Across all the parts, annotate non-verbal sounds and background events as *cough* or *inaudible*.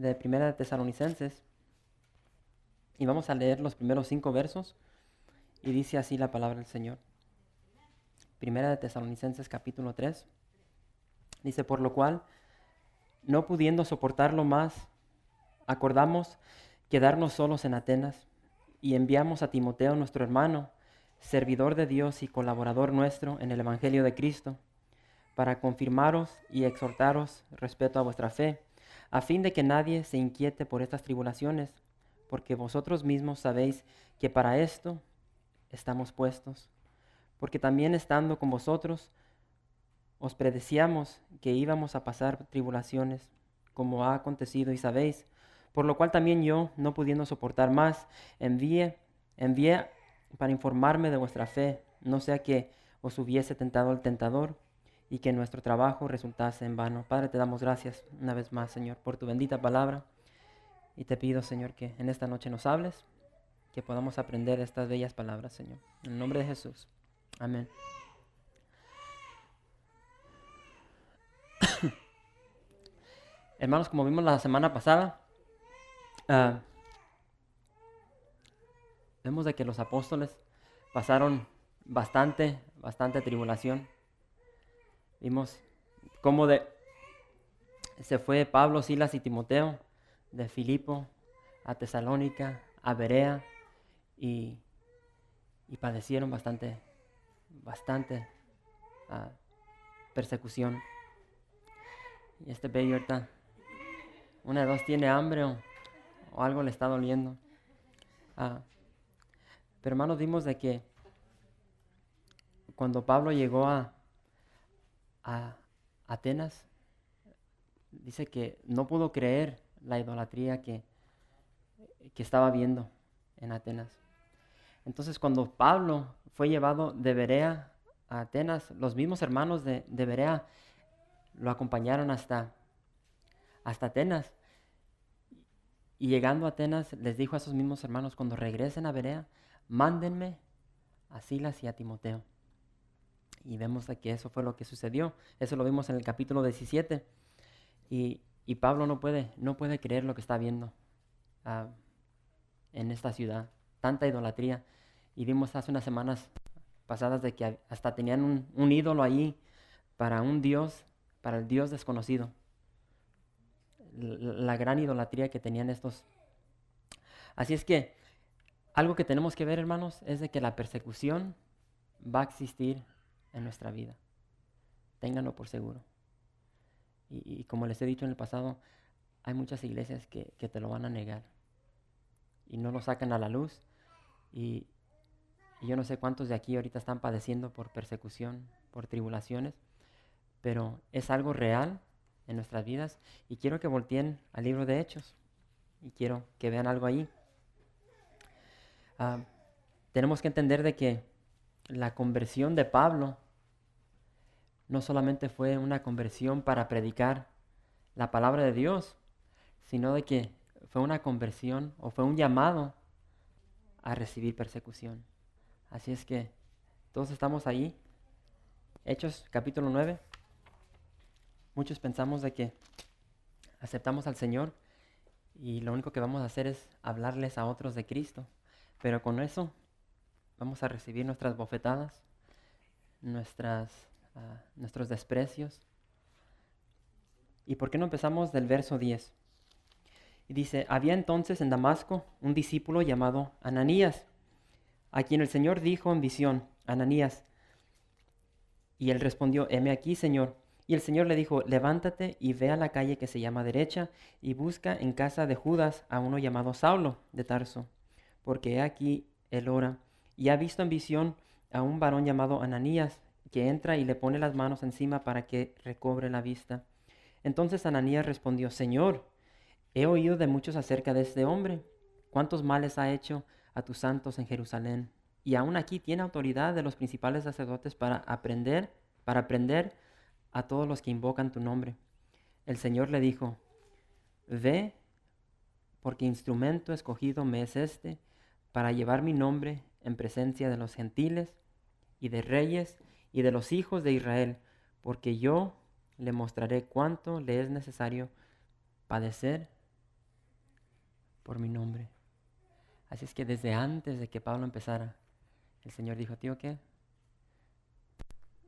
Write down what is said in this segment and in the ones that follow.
de Primera de Tesalonicenses? Y vamos a leer los primeros cinco versos. Y dice así la palabra del Señor. Primera de Tesalonicenses capítulo 3. Dice, por lo cual, no pudiendo soportarlo más, acordamos quedarnos solos en Atenas y enviamos a Timoteo, nuestro hermano, servidor de Dios y colaborador nuestro en el Evangelio de Cristo, para confirmaros y exhortaros respecto a vuestra fe, a fin de que nadie se inquiete por estas tribulaciones, porque vosotros mismos sabéis que para esto estamos puestos, porque también estando con vosotros, os predecíamos que íbamos a pasar tribulaciones, como ha acontecido y sabéis, por lo cual también yo, no pudiendo soportar más, envié, envié para informarme de vuestra fe, no sea que os hubiese tentado el tentador y que nuestro trabajo resultase en vano. Padre, te damos gracias una vez más, Señor, por tu bendita palabra y te pido, Señor, que en esta noche nos hables, que podamos aprender estas bellas palabras, Señor. En el nombre de Jesús. Amén. *coughs* Hermanos, como vimos la semana pasada, ah, vemos de que los apóstoles pasaron bastante, bastante tribulación. Vimos cómo de, se fue Pablo, Silas y Timoteo de Filipo a Tesalónica, a Berea, y, y padecieron bastante, bastante ah, persecución. Y este bello ahorita, una de dos tiene hambre o, o algo le está doliendo. Ah, pero hermanos, vimos de que cuando Pablo llegó a, a Atenas, dice que no pudo creer la idolatría que, que estaba viendo en Atenas. Entonces cuando Pablo fue llevado de Berea a Atenas, los mismos hermanos de, de Berea lo acompañaron hasta, hasta Atenas. Y llegando a Atenas les dijo a esos mismos hermanos, cuando regresen a Berea, mándenme a Silas y a Timoteo. Y vemos que eso fue lo que sucedió. Eso lo vimos en el capítulo 17. Y, y Pablo no puede, no puede creer lo que está viendo ah, en esta ciudad. Tanta idolatría. Y vimos hace unas semanas pasadas de que hasta tenían un, ídolo ahí para un dios, para el dios desconocido. La, la gran idolatría que tenían estos. Así es que algo que tenemos que ver, hermanos, es de que la persecución va a existir en nuestra vida. Ténganlo por seguro. Y, como les he dicho en el pasado, hay muchas iglesias que, que, te lo van a negar y no lo sacan a la luz. Y, yo no sé cuántos de aquí ahorita están padeciendo por persecución, por tribulaciones, pero es algo real en nuestras vidas. Y quiero que volteen al libro de Hechos y quiero que vean algo ahí. Uh, tenemos que entender de que la conversión de Pablo no solamente fue una conversión para predicar la palabra de Dios, sino de que fue una conversión o fue un llamado a recibir persecución. Así es que todos estamos ahí. Hechos capítulo 9. Muchos pensamos de que aceptamos al Señor y lo único que vamos a hacer es hablarles a otros de Cristo. Pero con eso vamos a recibir nuestras bofetadas, nuestras, uh, nuestros desprecios. ¿Y por qué no empezamos del verso 10? Y dice, había entonces en Damasco un discípulo llamado Ananías, a quien el Señor dijo en visión, Ananías. Y él respondió, heme aquí, Señor. Y el Señor le dijo, levántate y ve a la calle que se llama derecha y busca en casa de Judas a uno llamado Saulo de Tarso, porque he aquí él ora y ha visto en visión a un varón llamado Ananías, que entra y le pone las manos encima para que recobre la vista. Entonces Ananías respondió, Señor, he oído de muchos acerca de este hombre, cuántos males ha hecho a tus santos en Jerusalén. Y aún aquí tiene autoridad de los principales sacerdotes para aprender, para aprender a todos los que invocan tu nombre. El Señor le dijo, ve, porque instrumento escogido me es este, para llevar mi nombre en presencia de los gentiles y de reyes y de los hijos de Israel, porque yo le mostraré cuánto le es necesario padecer por mi nombre. Así es que desde antes de que Pablo empezara, el Señor dijo, tío, ¿qué?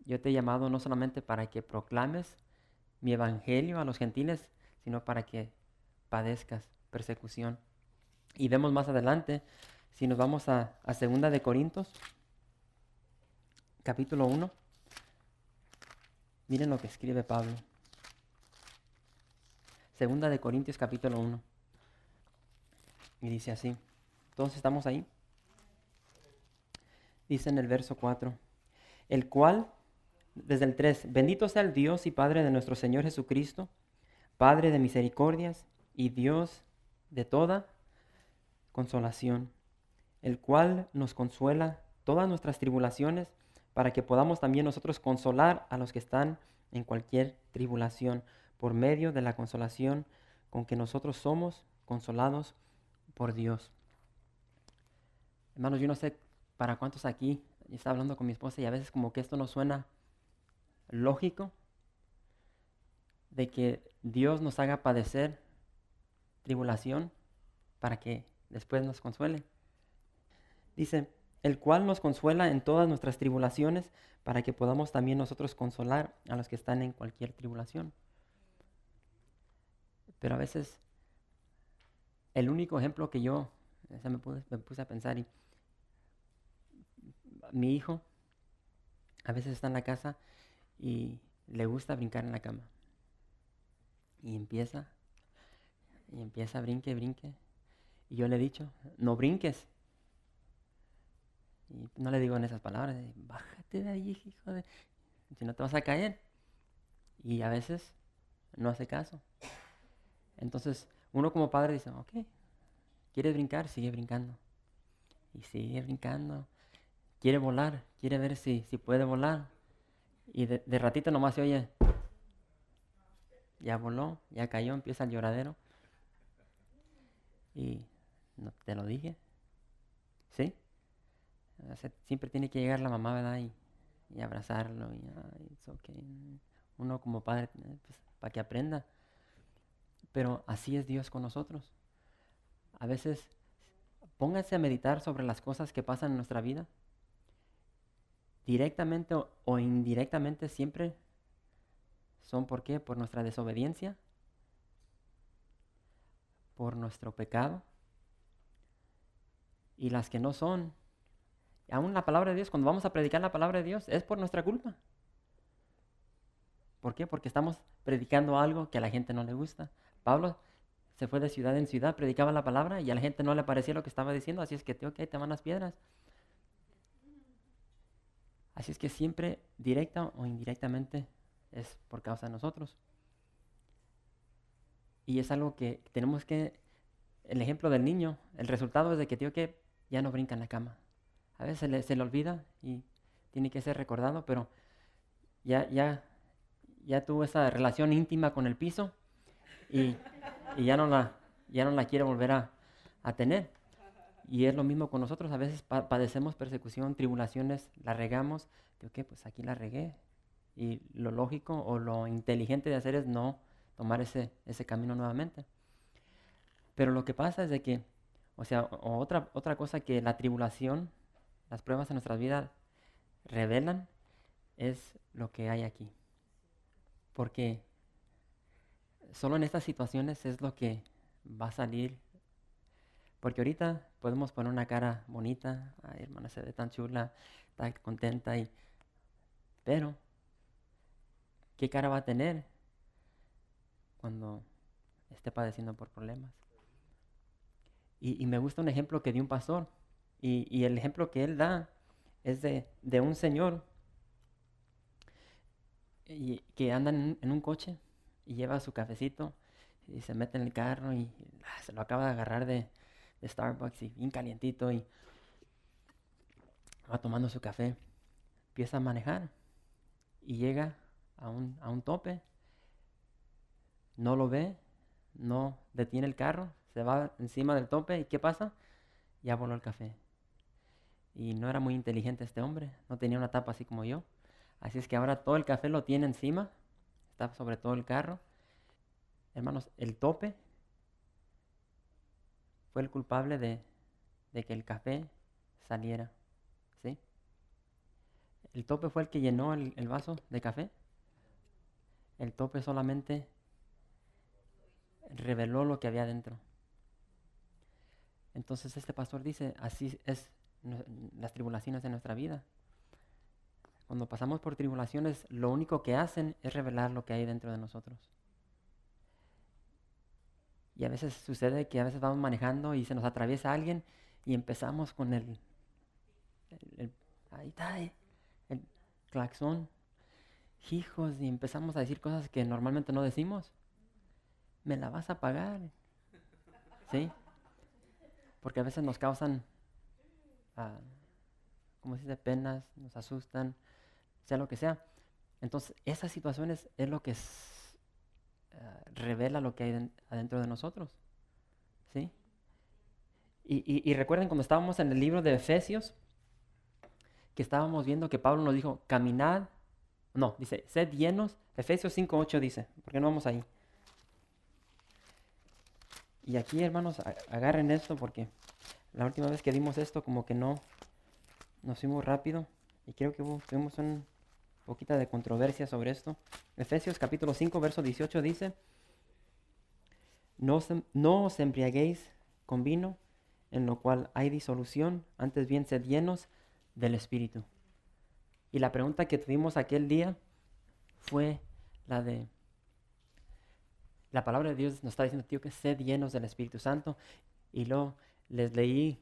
Yo te he llamado no solamente para que proclames mi evangelio a los gentiles, sino para que padezcas persecución. Y vemos más adelante, si nos vamos a, a Segunda de Corintios, capítulo 1, miren lo que escribe Pablo. Segunda de Corintios capítulo 1. Y dice así. Todos estamos ahí. Dice en el verso 4. El cual, desde el 3, bendito sea el Dios y Padre de nuestro Señor Jesucristo, Padre de misericordias y Dios de toda consolación, el cual nos consuela todas nuestras tribulaciones para que podamos también nosotros consolar a los que están en cualquier tribulación por medio de la consolación con que nosotros somos consolados por Dios. Hermanos, yo no sé para cuántos aquí, yo estaba hablando con mi esposa y a veces como que esto no suena lógico, de que Dios nos haga padecer tribulación para que después nos consuele. Dice, el cual nos consuela en todas nuestras tribulaciones, para que podamos también nosotros consolar a los que están en cualquier tribulación. Pero a veces, el único ejemplo que yo me, puse, a pensar, y mi hijo a veces está en la casa y le gusta brincar en la cama. Y empieza, y empieza a brinque, brinque. Y yo le he dicho, no brinques, y no le digo en esas palabras, bájate de ahí, hijo de... Si no te vas a caer. Y a veces no hace caso. Entonces, uno como padre dice, ok, ¿quieres brincar? Sigue brincando. Y sigue brincando. Quiere volar, quiere ver si, si puede volar. Y de, ratito nomás se oye, ya voló, ya cayó, empieza el lloradero. Y no te lo dije. ¿Sí? Siempre tiene que llegar la mamá, ¿verdad? Y, abrazarlo. Y, Uno como padre, eh, pues, para que aprenda. Pero así es Dios con nosotros. A veces, pónganse a meditar sobre las cosas que pasan en nuestra vida. Directamente o, o indirectamente siempre son por qué? Por nuestra desobediencia, por nuestro pecado. Y las que no son, aún la palabra de Dios, cuando vamos a predicar la palabra de Dios, es por nuestra culpa. ¿Por qué? Porque estamos predicando algo que a la gente no le gusta. Pablo se fue de ciudad en ciudad, predicaba la palabra y a la gente no le parecía lo que estaba diciendo, así es que, tío, que te van las piedras. Así es que siempre, directa o indirectamente, es por causa de nosotros. Y es algo que tenemos que, el ejemplo del niño, el resultado es de que, tío, que ya no brinca en la cama a veces se le, olvida y tiene que ser recordado, pero ya, ya, ya tuvo esa relación íntima con el piso y, ya, no la, ya no la quiere volver a, tener. Y es lo mismo con nosotros, a veces padecemos persecución, tribulaciones, la regamos, digo, que pues aquí la regué. Y lo lógico o lo inteligente de hacer es no tomar ese, ese camino nuevamente. Pero lo que pasa es de que, o sea, otra, otra cosa que la tribulación las pruebas en nuestras vidas revelan es lo que hay aquí. Porque solo en estas situaciones es lo que va a salir. Porque ahorita podemos poner una cara bonita, hermana se ve tan chula, está contenta y pero ¿qué cara va a tener cuando esté padeciendo por problemas? Y, y me gusta un ejemplo que dio un pastor y, el ejemplo que él da es de, un señor que anda en, un coche y lleva su cafecito y se mete en el carro y ah, se lo acaba de agarrar de, de Starbucks y bien calientito y va tomando su café, empieza a manejar y llega a un, a un tope, no lo ve, no detiene el carro, se va encima del tope y ¿qué pasa? Ya voló el café. Y no era muy inteligente este hombre, no tenía una tapa así como yo. Así es que ahora todo el café lo tiene encima, está sobre todo el carro. Hermanos, el tope fue el culpable de, de que el café saliera. ¿Sí? El tope fue el que llenó el, el vaso de café. El tope solamente reveló lo que había dentro. Entonces este pastor dice, así es las tribulaciones de nuestra vida. Cuando pasamos por tribulaciones, lo único que hacen es revelar lo que hay dentro de nosotros. Y a veces sucede que a veces vamos manejando y se nos atraviesa alguien y empezamos con el, ahí está, eh, el claxón, hijos, y empezamos a decir cosas que normalmente no decimos. Me la vas a pagar. ¿Sí? Porque a veces nos causan Como se dice, penas, nos asustan, sea lo que sea. Entonces, esas situaciones es lo que ah, revela lo que hay adentro de nosotros. ¿Sí? Y, recuerden cuando estábamos en el libro de Efesios, que estábamos viendo que Pablo nos dijo, caminad, no, dice, sed llenos, Efesios 5.8 dice, ¿por qué no vamos ahí? Y aquí, hermanos, agarren esto porque la última vez que dimos esto, como que no nos fuimos rápido. Y creo que tuvimos un poquita de controversia sobre esto. Efesios capítulo 5, verso 18 dice, no, no os embriaguéis con vino, en lo cual hay disolución, antes bien sed llenos del Espíritu. Y la pregunta que tuvimos aquel día fue la de, la palabra de Dios nos está diciendo, tío, que sed llenos del Espíritu Santo. Y luego les leí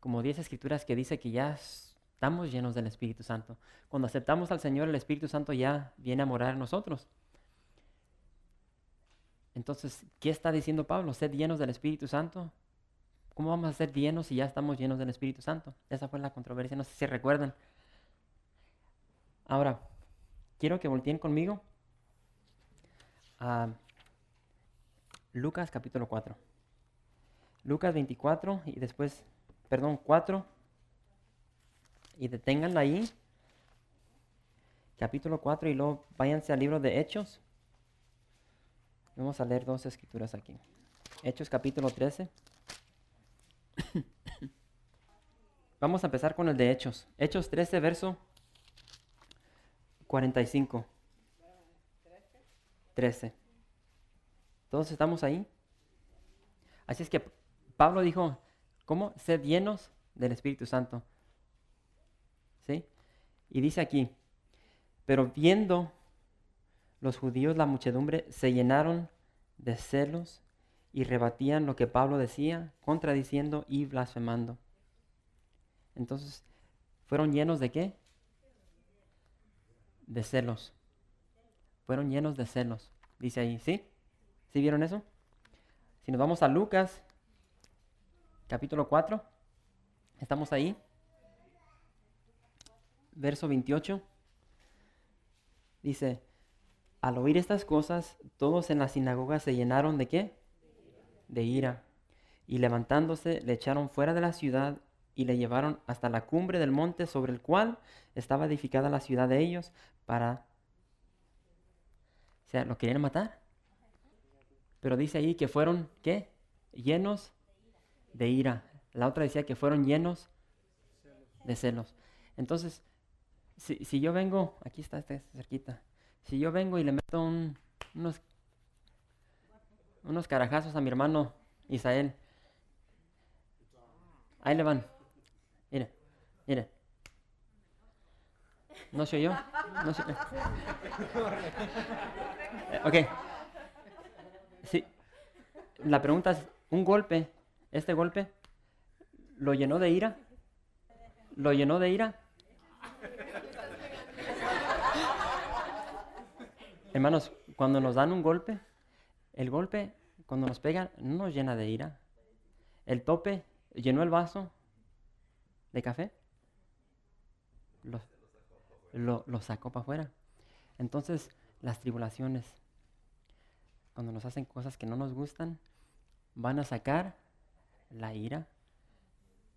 como 10 escrituras que dice que ya estamos llenos del Espíritu Santo. Cuando aceptamos al Señor, el Espíritu Santo ya viene a morar en nosotros. Entonces, ¿qué está diciendo Pablo? Sed llenos del Espíritu Santo. ¿Cómo vamos a ser llenos si ya estamos llenos del Espíritu Santo? Esa fue la controversia, no sé si recuerdan. Ahora, quiero que volteen conmigo a Lucas capítulo 4. Lucas 24 y después, perdón, 4. Y deténganla ahí. Capítulo 4 y luego váyanse al libro de Hechos. Vamos a leer dos escrituras aquí. Hechos capítulo 13. *coughs* Vamos a empezar con el de Hechos. Hechos 13, verso 45. 13. ¿Todos estamos ahí? Así es que Pablo dijo, ¿cómo? Sed llenos del Espíritu Santo. ¿Sí? Y dice aquí, pero viendo los judíos la muchedumbre se llenaron de celos y rebatían lo que Pablo decía, contradiciendo y blasfemando. Entonces, ¿fueron llenos de qué? De celos. Fueron llenos de celos. Dice ahí, ¿sí? ¿Sí vieron eso? Si nos vamos a Lucas capítulo 4. ¿Estamos ahí? Verso 28. Dice, al oír estas cosas, todos en la sinagoga se llenaron de qué? De ira. Y levantándose, le echaron fuera de la ciudad y le llevaron hasta la cumbre del monte sobre el cual estaba edificada la ciudad de ellos para... O sea, ¿lo querían matar? Pero dice ahí que fueron, ¿qué? Llenos de ira. La otra decía que fueron llenos de celos. Entonces, si, si yo vengo, aquí está este cerquita, si yo vengo y le meto unos, unos carajazos a mi hermano Isael, ahí le van. Mire, mire. ¿No soy yo? No soy *laughs* Ok. Sí. La pregunta es, ¿un golpe este golpe lo llenó de ira. Lo llenó de ira. Hermanos, cuando nos dan un golpe, el golpe cuando nos pegan, no nos llena de ira. El tope llenó el vaso de café, lo, lo sacó para afuera. Entonces, las tribulaciones, cuando nos hacen cosas que no nos gustan, van a sacar la ira,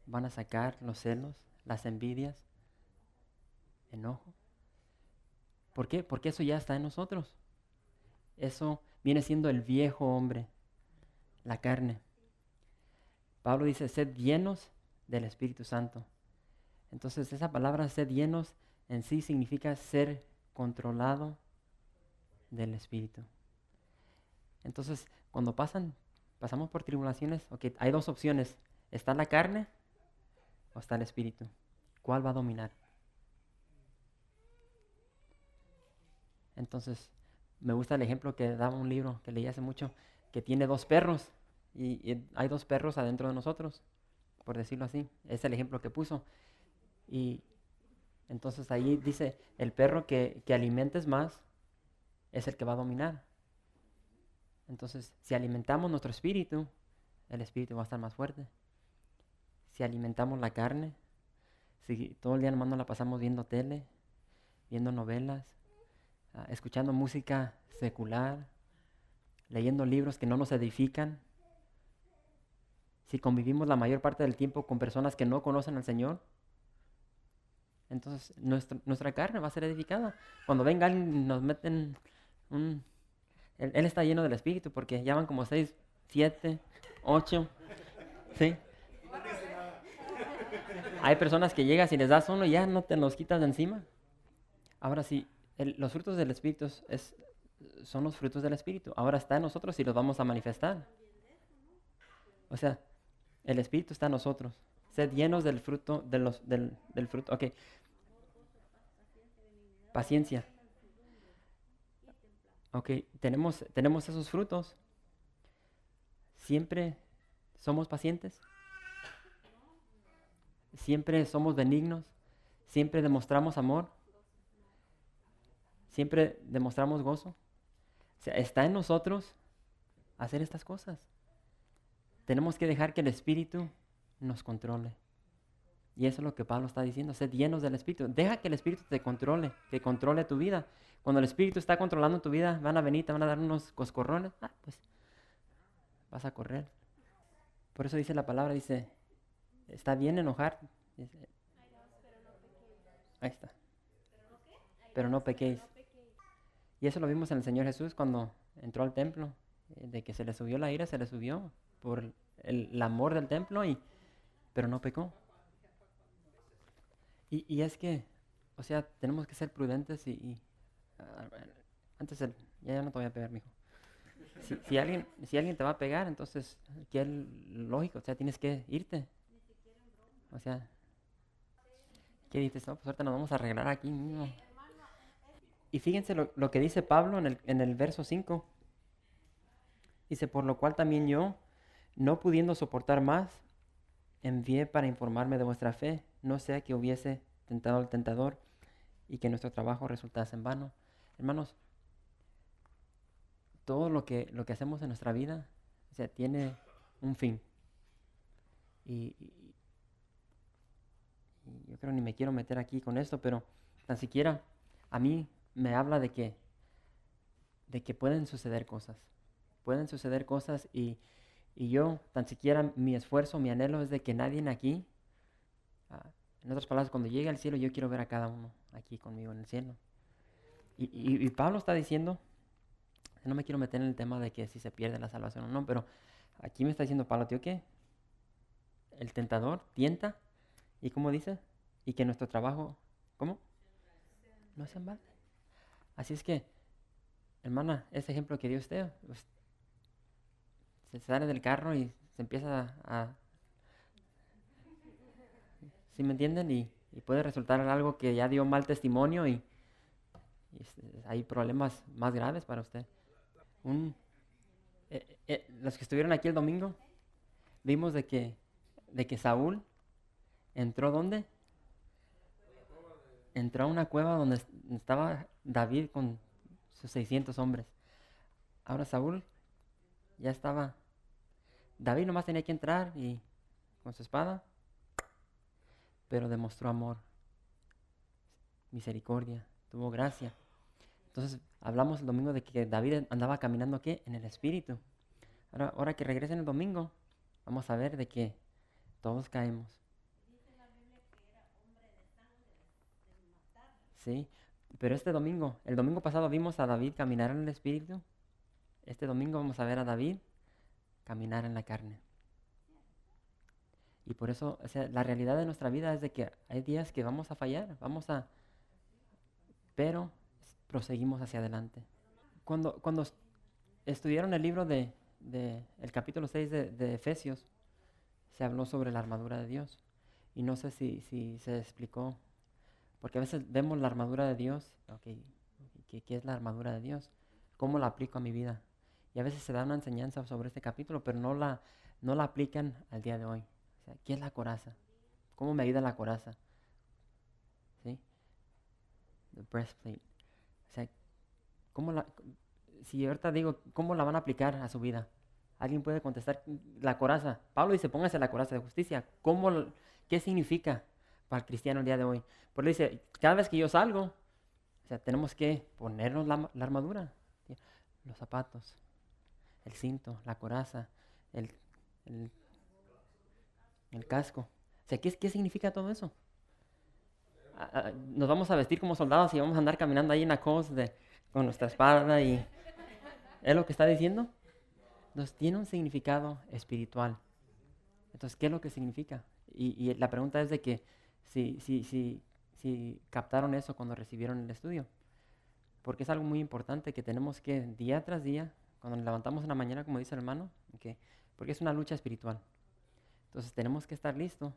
van a sacar los celos, las envidias, enojo. ¿Por qué? Porque eso ya está en nosotros. Eso viene siendo el viejo hombre, la carne. Pablo dice, sed llenos del Espíritu Santo. Entonces esa palabra sed llenos en sí significa ser controlado del Espíritu. Entonces, cuando pasan, pasamos por tribulaciones, okay, hay dos opciones. ¿Está la carne o está el Espíritu? ¿Cuál va a dominar? Entonces, me gusta el ejemplo que daba un libro que leí hace mucho, que tiene dos perros y, hay dos perros adentro de nosotros, por decirlo así. Es el ejemplo que puso. Y entonces ahí dice, el perro que, que alimentes más es el que va a dominar. Entonces, si alimentamos nuestro espíritu, el espíritu va a estar más fuerte. Si alimentamos la carne, si todo el día nomás nos la pasamos viendo tele, viendo novelas, Ah, escuchando música secular, leyendo libros que no nos edifican, si convivimos la mayor parte del tiempo con personas que no conocen al Señor, entonces nuestra, carne va a ser edificada. Cuando venga alguien nos meten un... Él, está lleno del Espíritu porque ya van como seis, siete, ocho, ¿sí? Hay personas que llegas y les das uno y ya no te los quitas de encima. Ahora sí, los frutos del Espíritu es, son los frutos del Espíritu. Ahora está en nosotros y los vamos a manifestar. O sea, el Espíritu está en nosotros. Sed llenos del fruto, de los, del, del fruto. Ok. Paciencia. Ok, tenemos, tenemos esos frutos. Siempre somos pacientes. Siempre somos benignos. Siempre demostramos amor siempre demostramos gozo. Está en nosotros hacer estas cosas. Tenemos que dejar que el Espíritu nos controle. Y eso es lo que Pablo está diciendo, sed llenos del Espíritu. Deja que el Espíritu te controle, que controle tu vida. Cuando el Espíritu está controlando tu vida, van a venir, te van a dar unos coscorrones, ah, pues vas a correr. Por eso dice la palabra, dice, está bien enojar. ahí está. Pero no pequéis. Y eso lo vimos en el Señor Jesús cuando entró al templo, eh, de que se le subió la ira, se le subió por el, amor del templo, y, pero no pecó. Y, es que, o sea, tenemos que ser prudentes y... Antes, el, ya, no te voy a pegar, mijo. Si, si, alguien, si alguien te va a pegar, entonces, ¿qué es lógico? O sea, tienes que irte. O sea, ¿qué dices? No, pues ahorita nos vamos a arreglar aquí mismo. Y fíjense lo, que dice Pablo en el, en el verso 5. Dice, por lo cual también yo, no pudiendo soportar más, envié para informarme de vuestra fe, no sea que hubiese tentado al tentador y que nuestro trabajo resultase en vano. Hermanos, todo lo que, lo que hacemos en nuestra vida, o tiene un fin. Y, y, yo creo ni me quiero meter aquí con esto, pero tan siquiera a mí me habla de que, de que pueden suceder cosas. Pueden suceder cosas y, yo, tan siquiera mi esfuerzo, mi anhelo es de que nadie aquí, ah, en otras palabras, cuando llegue al cielo, yo quiero ver a cada uno aquí conmigo en el cielo. Y, Pablo está diciendo, no me quiero meter en el tema de que si se pierde la salvación o no, pero aquí me está diciendo Pablo, tío, ¿qué? El tentador tienta, ¿y cómo dice? Y que nuestro trabajo, ¿cómo? No se vale. Así es que, hermana, ese ejemplo que dio usted, pues, se sale del carro y se empieza a... ¿Sí me entienden? Y, puede resultar algo que ya dio mal testimonio y, hay problemas más graves para usted. Eh, eh, los que estuvieron aquí el domingo, vimos de que, de que Saúl entró ¿dónde? entró a una cueva donde estaba David con sus 600 hombres. Ahora Saúl ya estaba. David nomás tenía que entrar y con su espada, pero demostró amor, misericordia, tuvo gracia. Entonces hablamos el domingo de que David andaba caminando aquí en el Espíritu. Ahora, ahora que regresen el domingo, vamos a ver de que todos caemos. Sí, pero este domingo, el domingo pasado vimos a David caminar en el Espíritu. Este domingo vamos a ver a David caminar en la carne. Y por eso, o sea, la realidad de nuestra vida es de que hay días que vamos a fallar, vamos a... Pero proseguimos hacia adelante. Cuando, cuando estudiaron el libro de, de el capítulo 6 de, de, Efesios, se habló sobre la armadura de Dios. Y no sé si, si se explicó, porque a veces vemos la armadura de Dios, okay, ¿qué, ¿qué es la armadura de Dios? ¿Cómo la aplico a mi vida? Y a veces se da una enseñanza sobre este capítulo, pero no la, no la aplican al día de hoy. O sea, ¿qué es la coraza? ¿Cómo me ayuda la coraza? ¿Sí? The breastplate. O sea, ¿cómo la, si ahorita digo, ¿cómo la van a aplicar a su vida? Alguien puede contestar, la coraza. Pablo dice, póngase la coraza de justicia. ¿Cómo, ¿Qué significa para el cristiano el día de hoy? Porque dice, cada vez que yo salgo, o sea, tenemos que ponernos la, la armadura, los zapatos, el cinto, la coraza, el, el, casco. O sea, ¿qué, ¿qué significa todo eso? nos vamos a vestir como soldados y vamos a andar caminando ahí en la cosa de, con nuestra espada y... ¿Es lo que está diciendo? Entonces tiene un significado espiritual. Entonces, ¿qué es lo que significa? Y, y la pregunta es de que si, si, si, si captaron eso cuando recibieron el estudio. Porque es algo muy importante que tenemos que día tras día cuando nos levantamos en la mañana, como dice el hermano, porque es una lucha espiritual. Entonces tenemos que estar listos.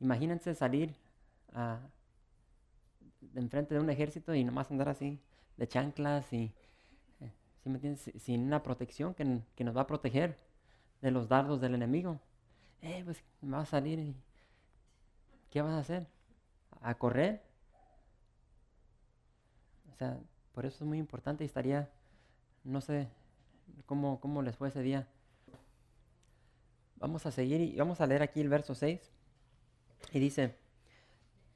Imagínense salir de enfrente de un ejército y nomás andar así, de chanclas y, eh. Sin una protección que, que, nos va a proteger de los dardos del enemigo. Eh, pues me va a salir y ¿qué vas a hacer? ¿A correr? O sea, por eso es muy importante y estaría, no sé, cómo, cómo les fue ese día. Vamos a seguir y vamos a leer aquí el verso 6. Y dice,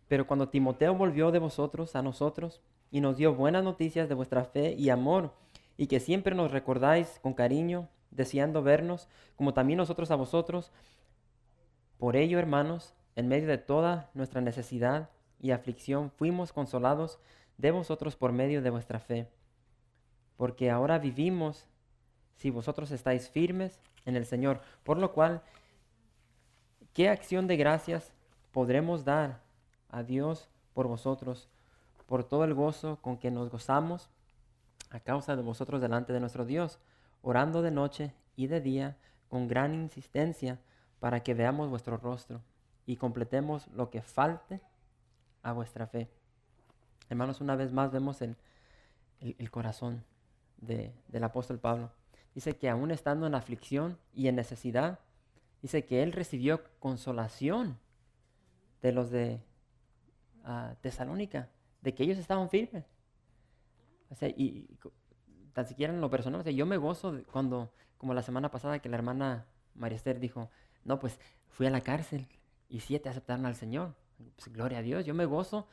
pero cuando Timoteo volvió de vosotros a nosotros y nos dio buenas noticias de vuestra fe y amor, y que siempre nos recordáis con cariño, deseando vernos, como también nosotros a vosotros, por ello, hermanos, en medio de toda nuestra necesidad y aflicción, fuimos consolados de vosotros por medio de vuestra fe. Porque ahora vivimos si vosotros estáis firmes en el Señor. Por lo cual, ¿qué acción de gracias podremos dar a Dios por vosotros, por todo el gozo con que nos gozamos a causa de vosotros delante de nuestro Dios, orando de noche y de día con gran insistencia para que veamos vuestro rostro y completemos lo que falte a vuestra fe. Hermanos, una vez más vemos el, el, corazón de, del apóstol Pablo dice que aún estando en aflicción y en necesidad, dice que él recibió consolación de los de uh, Tesalónica, de que ellos estaban firmes. O sea, y, tan siquiera en lo personal, o sea, yo me gozo cuando, como la semana pasada que la hermana María Esther dijo, no, pues fui a la cárcel y siete aceptaron al Señor. Pues gloria a Dios, yo me gozo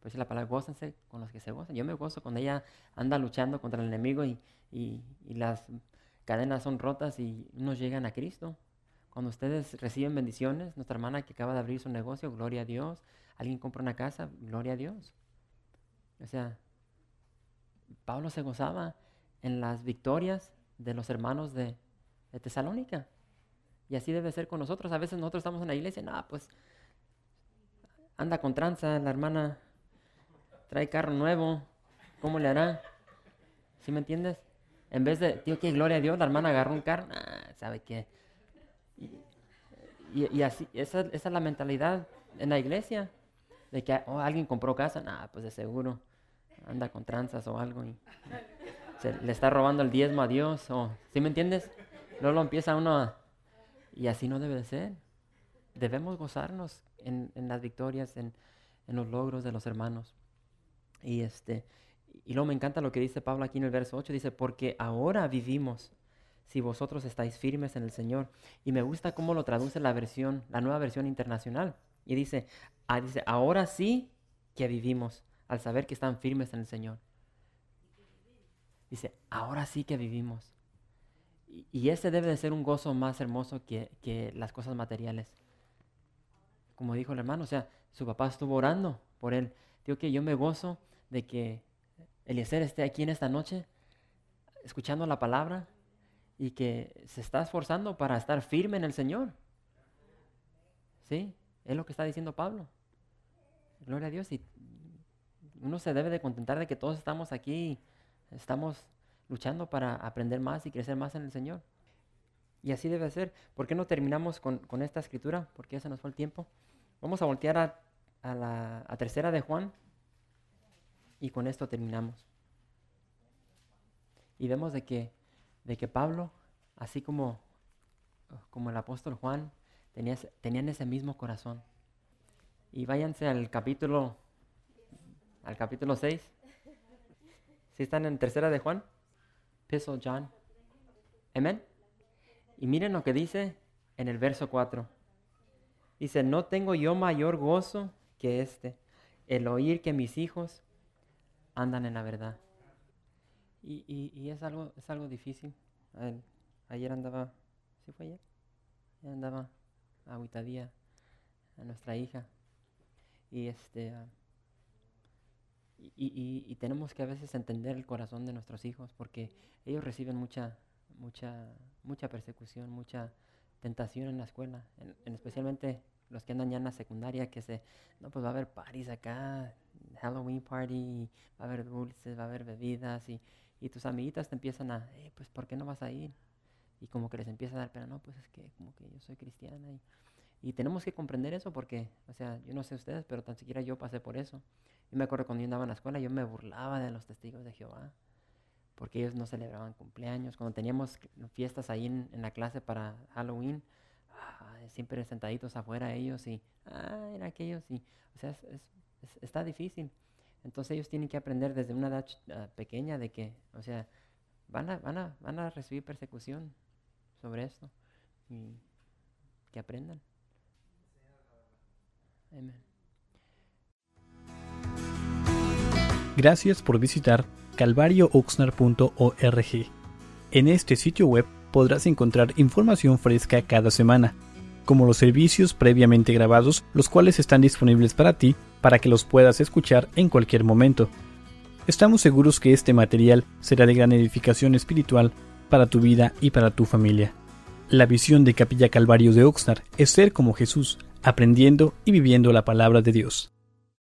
pues la palabra, gócense con los que se gozan. Yo me gozo cuando ella anda luchando contra el enemigo y, y, y, las cadenas son rotas y nos llegan a Cristo. Cuando ustedes reciben bendiciones, nuestra hermana que acaba de abrir su negocio, gloria a Dios. Alguien compra una casa, gloria a Dios. O sea, Pablo se gozaba en las victorias de los hermanos de, Tesalónica. Y así debe ser con nosotros. A veces nosotros estamos en la iglesia, nada, pues anda con tranza la hermana trae carro nuevo, ¿cómo le hará? ¿Sí me entiendes? En vez de, tío, que gloria a Dios, la hermana agarró un carro, ¿sabe qué? Y, así, esa, esa, es la mentalidad en la iglesia, de que oh, alguien compró casa, nada, pues de seguro anda con tranzas o algo y se, le está robando el diezmo a Dios, o, ¿sí me entiendes? Luego lo empieza uno a, y así no debe de ser. Debemos gozarnos en, en las victorias, en, en los logros de los hermanos. Y, este, y luego me encanta lo que dice Pablo aquí en el verso 8, dice, porque ahora vivimos, si vosotros estáis firmes en el Señor. Y me gusta cómo lo traduce la versión, la nueva versión internacional. Y dice, ah, dice, ahora sí que vivimos al saber que están firmes en el Señor. Dice, ahora sí que vivimos. Y, ese debe de ser un gozo más hermoso que, que las cosas materiales. Como dijo el hermano, o sea, su papá estuvo orando por él. Digo que yo me gozo de que Eliezer esté aquí en esta noche escuchando la palabra y que se está esforzando para estar firme en el Señor. ¿Sí? Es lo que está diciendo Pablo. Gloria a Dios. Y uno se debe de contentar de que todos estamos aquí, estamos luchando para aprender más y crecer más en el Señor. Y así debe ser. ¿Por qué no terminamos con, esta escritura? Porque ya se nos fue el tiempo. Vamos a voltear a, a la a tercera de Juan y con esto terminamos. Y vemos de que, de que Pablo, así como, como el apóstol Juan, tenía, tenían ese mismo corazón. Y váyanse al capítulo, al capítulo 6. ¿Sí están en tercera de Juan? Epistle John. Amén. Y miren lo que dice en el verso 4. Dice, no tengo yo mayor gozo que este, el oír que mis hijos andan en la verdad. Y, y, es, algo, es algo difícil. Ayer andaba, ¿sí fue ayer? andaba aguitadía a nuestra hija. Y este y, y, tenemos que a veces entender el corazón de nuestros hijos porque ellos reciben mucha, mucha, mucha persecución, mucha tentación en la escuela, en, especialmente los que andan ya en la secundaria, que se, no, pues va a haber parties acá, Halloween party, va a haber dulces, va a haber bebidas y, y tus amiguitas te empiezan a, eh, pues ¿por qué no vas a ir? Y como que les empieza a dar pena, no, pues es que como que yo soy cristiana y, y tenemos que comprender eso porque, o sea, yo no sé ustedes, pero tan siquiera yo pasé por eso. Y me acuerdo cuando yo andaba en la escuela, yo me burlaba de los testigos de Jehová, porque ellos no celebraban cumpleaños. Cuando teníamos fiestas ahí en, la clase para Halloween, ah, siempre sentaditos afuera ellos y, ah, era aquellos, y, o sea, es, está difícil. Entonces ellos tienen que aprender desde una edad ah, pequeña de que, o sea, van a, van a, van a recibir persecución sobre esto y que aprendan. Gracias por visitar calvariooxnar.org. En este sitio web podrás encontrar información fresca cada semana, como los servicios previamente grabados, los cuales están disponibles para ti para que los puedas escuchar en cualquier momento. Estamos seguros que este material será de gran edificación espiritual para tu vida y para tu familia. La visión de Capilla Calvario de Oxnard es ser como Jesús, aprendiendo y viviendo la palabra de Dios.